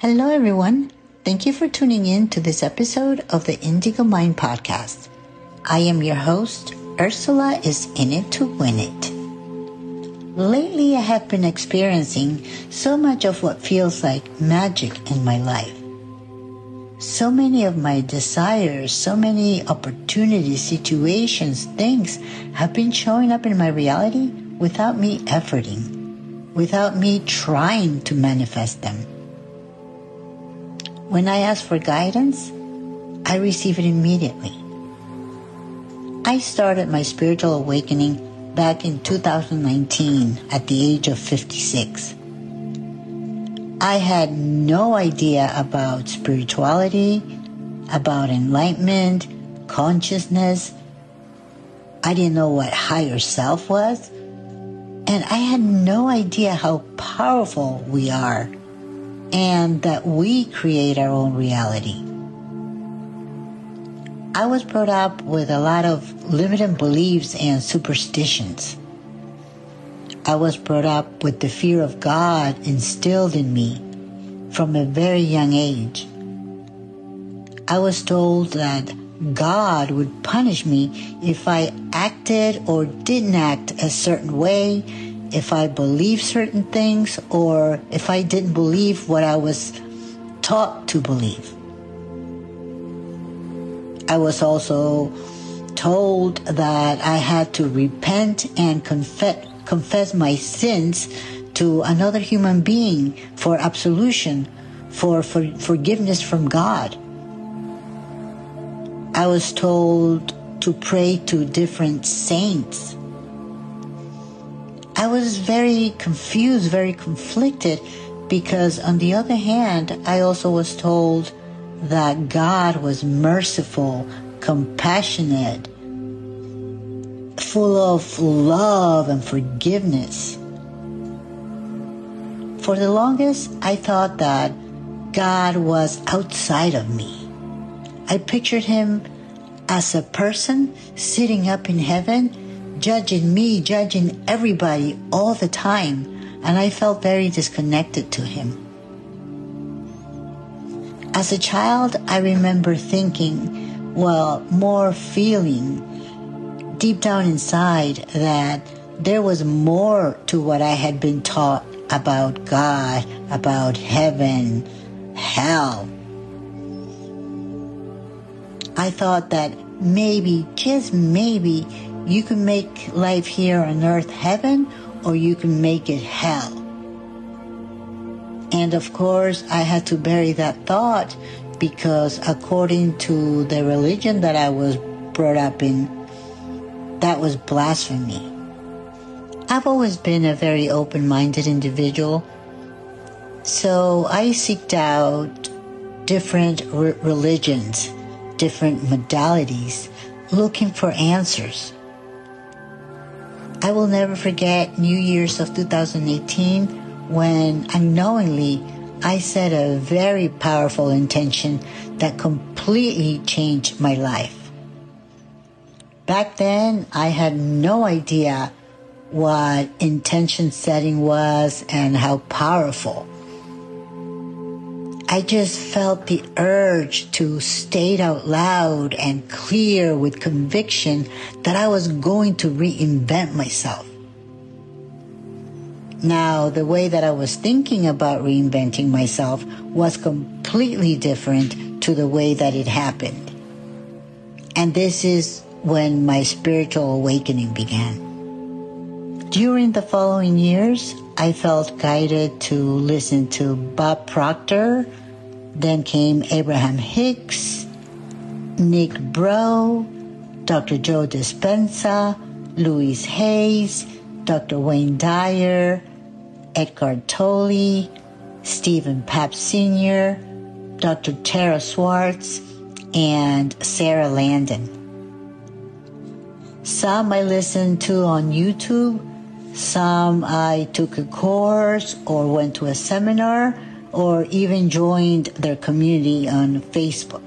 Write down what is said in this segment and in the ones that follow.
Hello, everyone. Thank you for tuning in to this episode of the Indigo Mind Podcast. I am your host. Ursula is in it to win it. Lately, I have been experiencing so much of what feels like magic in my life. So many of my desires, so many opportunities, situations, things have been showing up in my reality without me efforting, without me trying to manifest them. When I ask for guidance, I receive it immediately. I started my spiritual awakening back in 2019 at the age of 56. I had no idea about spirituality, about enlightenment, consciousness. I didn't know what higher self was. And I had no idea how powerful we are and that we create our own reality. I was brought up with a lot of limiting beliefs and superstitions. I was brought up with the fear of God instilled in me from a very young age. I was told that God would punish me if I acted or didn't act a certain way, if I believed certain things, or if I didn't believe what I was taught to believe. I was also told that I had to repent and confess, confess my sins to another human being for absolution, for, for forgiveness from God. I was told to pray to different saints. I was very confused, very conflicted, because on the other hand, I also was told that God was merciful, compassionate, full of love and forgiveness. For the longest, I thought that God was outside of me. I pictured him as a person sitting up in heaven, judging me, judging everybody all the time, and I felt very disconnected to him. As a child, I remember thinking, well, more feeling deep down inside that there was more to what I had been taught about God, about heaven, hell. I thought that maybe, just maybe, you can make life here on earth heaven or you can make it hell. And of course, I had to bury that thought because according to the religion that I was brought up in, that was blasphemy. I've always been a very open minded individual, so I seeked out different re- religions, different modalities, looking for answers. I will never forget New Year's of 2018 when unknowingly I set a very powerful intention that completely changed my life. Back then, I had no idea what intention setting was and how powerful. I just felt the urge to state out loud and clear with conviction that I was going to reinvent myself. Now, the way that I was thinking about reinventing myself was completely different to the way that it happened. And this is when my spiritual awakening began. During the following years, I felt guided to listen to Bob Proctor, then came Abraham Hicks, Nick Bro, Dr. Joe Dispenza, Louise Hayes, Dr. Wayne Dyer, Eckhart Tolle, Stephen Papp Sr., Dr. Tara Swart, and Sara Landon. Some I listened to on YouTube, some I took a course or went to a seminar or even joined their community on Facebook.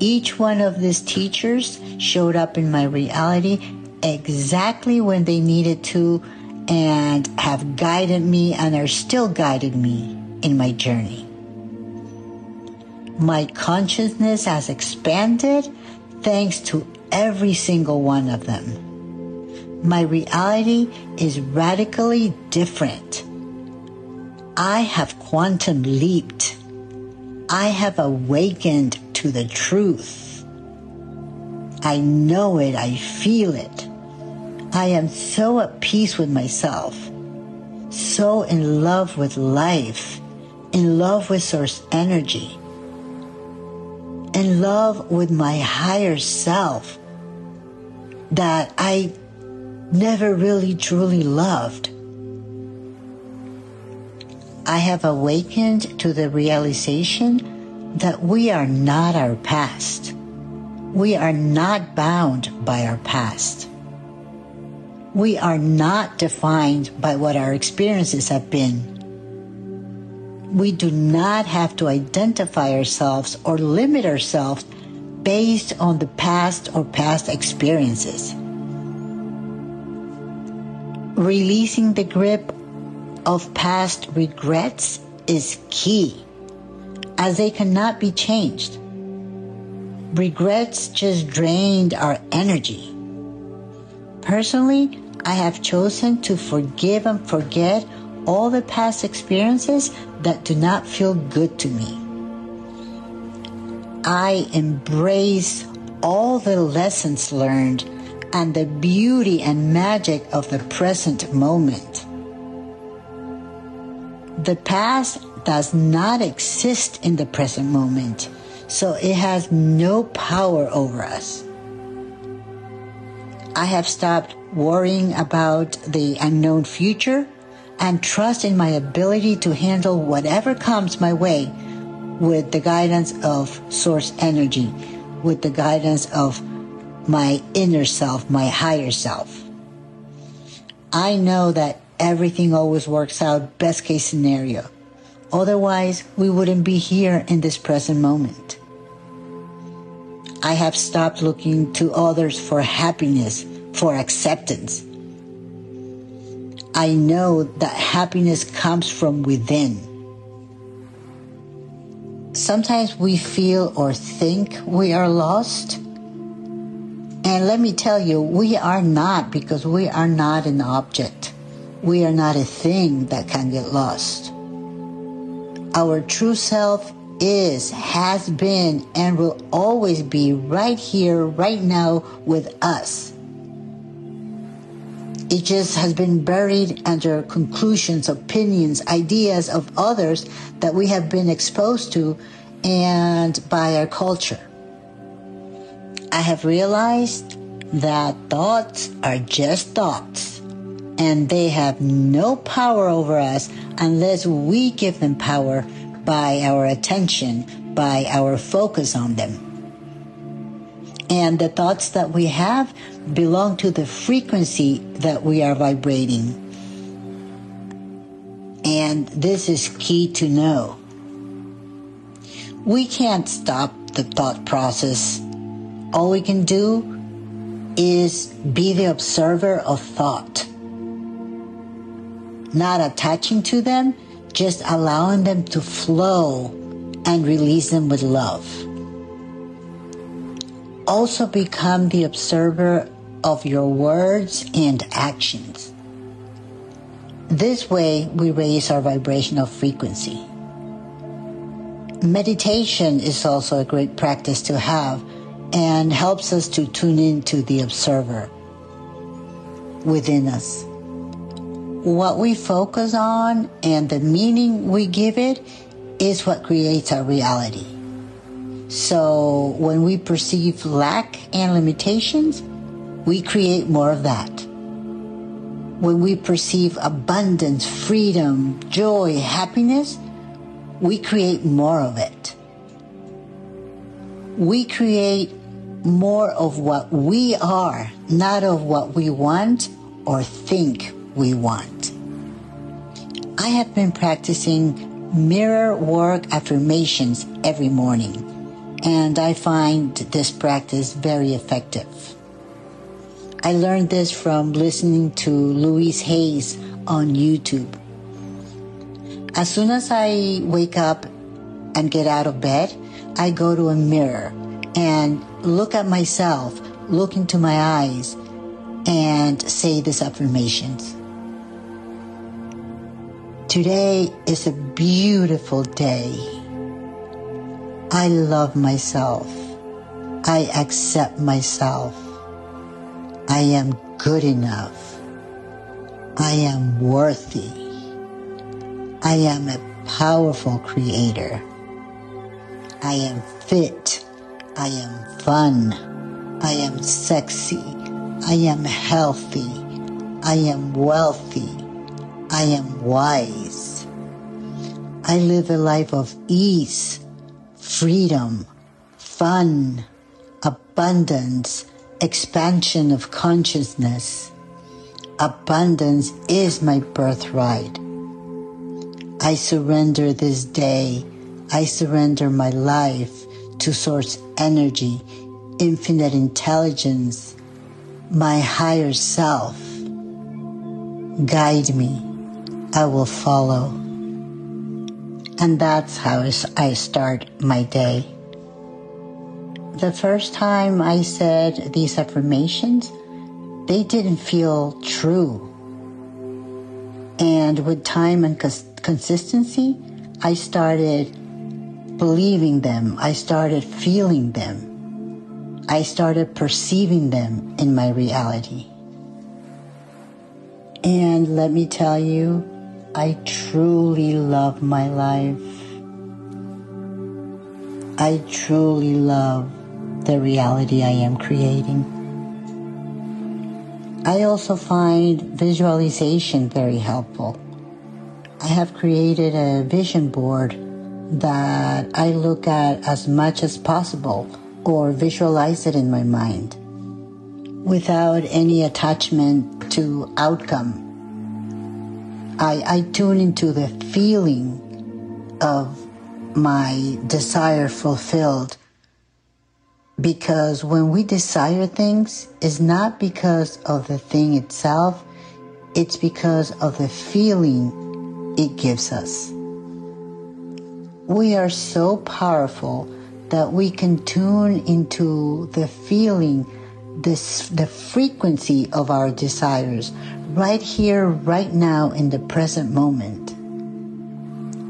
Each one of these teachers showed up in my reality exactly when they needed to and have guided me and are still guiding me in my journey. My consciousness has expanded thanks to every single one of them. My reality is radically different. I have quantum leaped. I have awakened to the truth. I know it. I feel it. I am so at peace with myself, so in love with life, in love with source energy, in love with my higher self that I never really truly loved. I have awakened to the realization that we are not our past. We are not bound by our past we are not defined by what our experiences have been. We do not have to identify ourselves or limit ourselves based on the past or past experiences. Releasing the grip of past regrets is key, as they cannot be changed. Regrets just drained our energy. Personally, I have chosen to forgive and forget all the past experiences that do not feel good to me. I embrace all the lessons learned and the beauty and magic of the present moment. The past does not exist in the present moment, so it has no power over us. I have stopped worrying about the unknown future and trust in my ability to handle whatever comes my way with the guidance of source energy, with the guidance of my inner self, my higher self. I know that everything always works out best case scenario. Otherwise, we wouldn't be here in this present moment. I have stopped looking to others for happiness for acceptance. I know that happiness comes from within. Sometimes we feel or think we are lost. And let me tell you, we are not because we are not an object. We are not a thing that can get lost. Our true self is, has been, and will always be right here, right now with us. It just has been buried under conclusions, opinions, ideas of others that we have been exposed to and by our culture. I have realized that thoughts are just thoughts and they have no power over us unless we give them power by our attention, by our focus on them. And the thoughts that we have belong to the frequency that we are vibrating. And this is key to know. We can't stop the thought process. All we can do is be the observer of thought. Not attaching to them, just allowing them to flow and release them with love. Also become the observer of your words and actions. This way, we raise our vibrational frequency. Meditation is also a great practice to have and helps us to tune into the observer within us. What we focus on and the meaning we give it is what creates our reality. So when we perceive lack and limitations, we create more of that. When we perceive abundance, freedom, joy, happiness, we create more of it. We create more of what we are, not of what we want or think we want. I have been practicing mirror work affirmations every morning, and I find this practice very effective. I learned this from listening to Louise Hayes on YouTube. As soon as I wake up and get out of bed, I go to a mirror and look at myself, look into my eyes, and say these affirmations. Today is a beautiful day. I love myself. I accept myself. I am good enough. I am worthy. I am a powerful creator. I am fit. I am fun. I am sexy. I am healthy. I am wealthy. I am wise. I live a life of ease, freedom, fun, abundance, expansion of consciousness. Abundance is my birthright. I surrender this day. I surrender my life to source energy, infinite intelligence, my higher self. Guide me. I will follow. And that's how I start my day. The first time I said these affirmations, they didn't feel true. And with time and cons- consistency, I started believing them. I started feeling them. I started perceiving them in my reality. And let me tell you, I truly love my life. I truly love the reality I am creating. I also find visualization very helpful. I have created a vision board that I look at as much as possible or visualize it in my mind without any attachment to outcome. I, I tune into the feeling of my desire fulfilled because when we desire things, it's not because of the thing itself, it's because of the feeling it gives us. We are so powerful that we can tune into the feeling, this, the frequency of our desires right here, right now, in the present moment.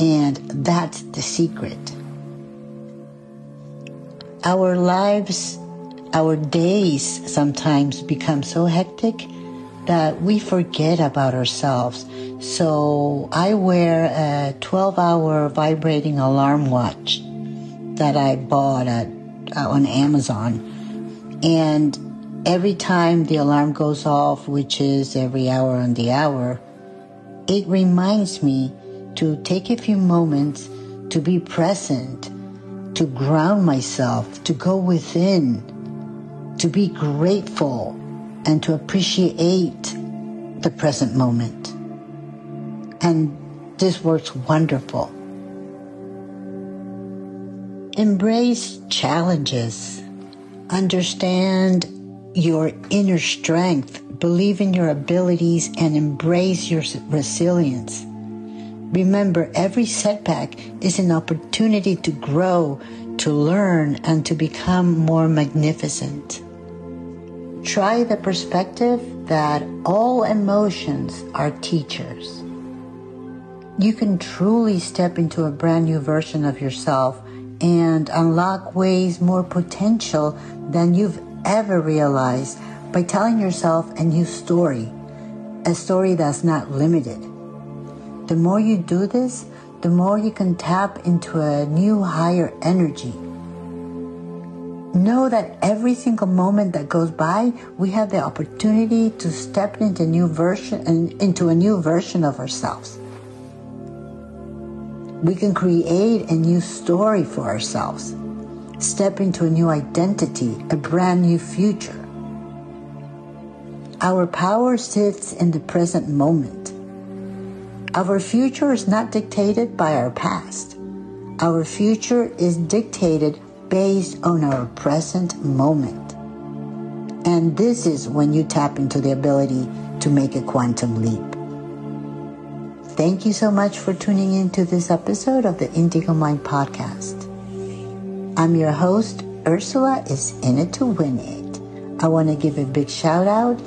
And that's the secret our lives, our days sometimes become so hectic that we forget about ourselves. So I wear a 12 hour vibrating alarm watch that I bought at, uh, on Amazon. And every time the alarm goes off, which is every hour on the hour, it reminds me to take a few moments to be present to ground myself, to go within, to be grateful, and to appreciate the present moment. And this works wonderful. Embrace challenges. Understand your inner strength. Believe in your abilities and embrace your resilience. Remember, every setback is an opportunity to grow, to learn, and to become more magnificent. Try the perspective that all emotions are teachers. You can truly step into a brand new version of yourself and unlock ways more potential than you've ever realized by telling yourself a new story, a story that's not limited. The more you do this, the more you can tap into a new higher energy. Know that every single moment that goes by, we have the opportunity to step into a new version into a new version of ourselves. We can create a new story for ourselves. Step into a new identity, a brand new future. Our power sits in the present moment. Our future is not dictated by our past. Our future is dictated based on our present moment. And this is when you tap into the ability to make a quantum leap. Thank you so much for tuning into this episode of the Indigo Mind Podcast. I'm your host, Ursula is in it to win it. I want to give a big shout out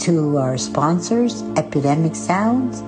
to our sponsors, Epidemic Sounds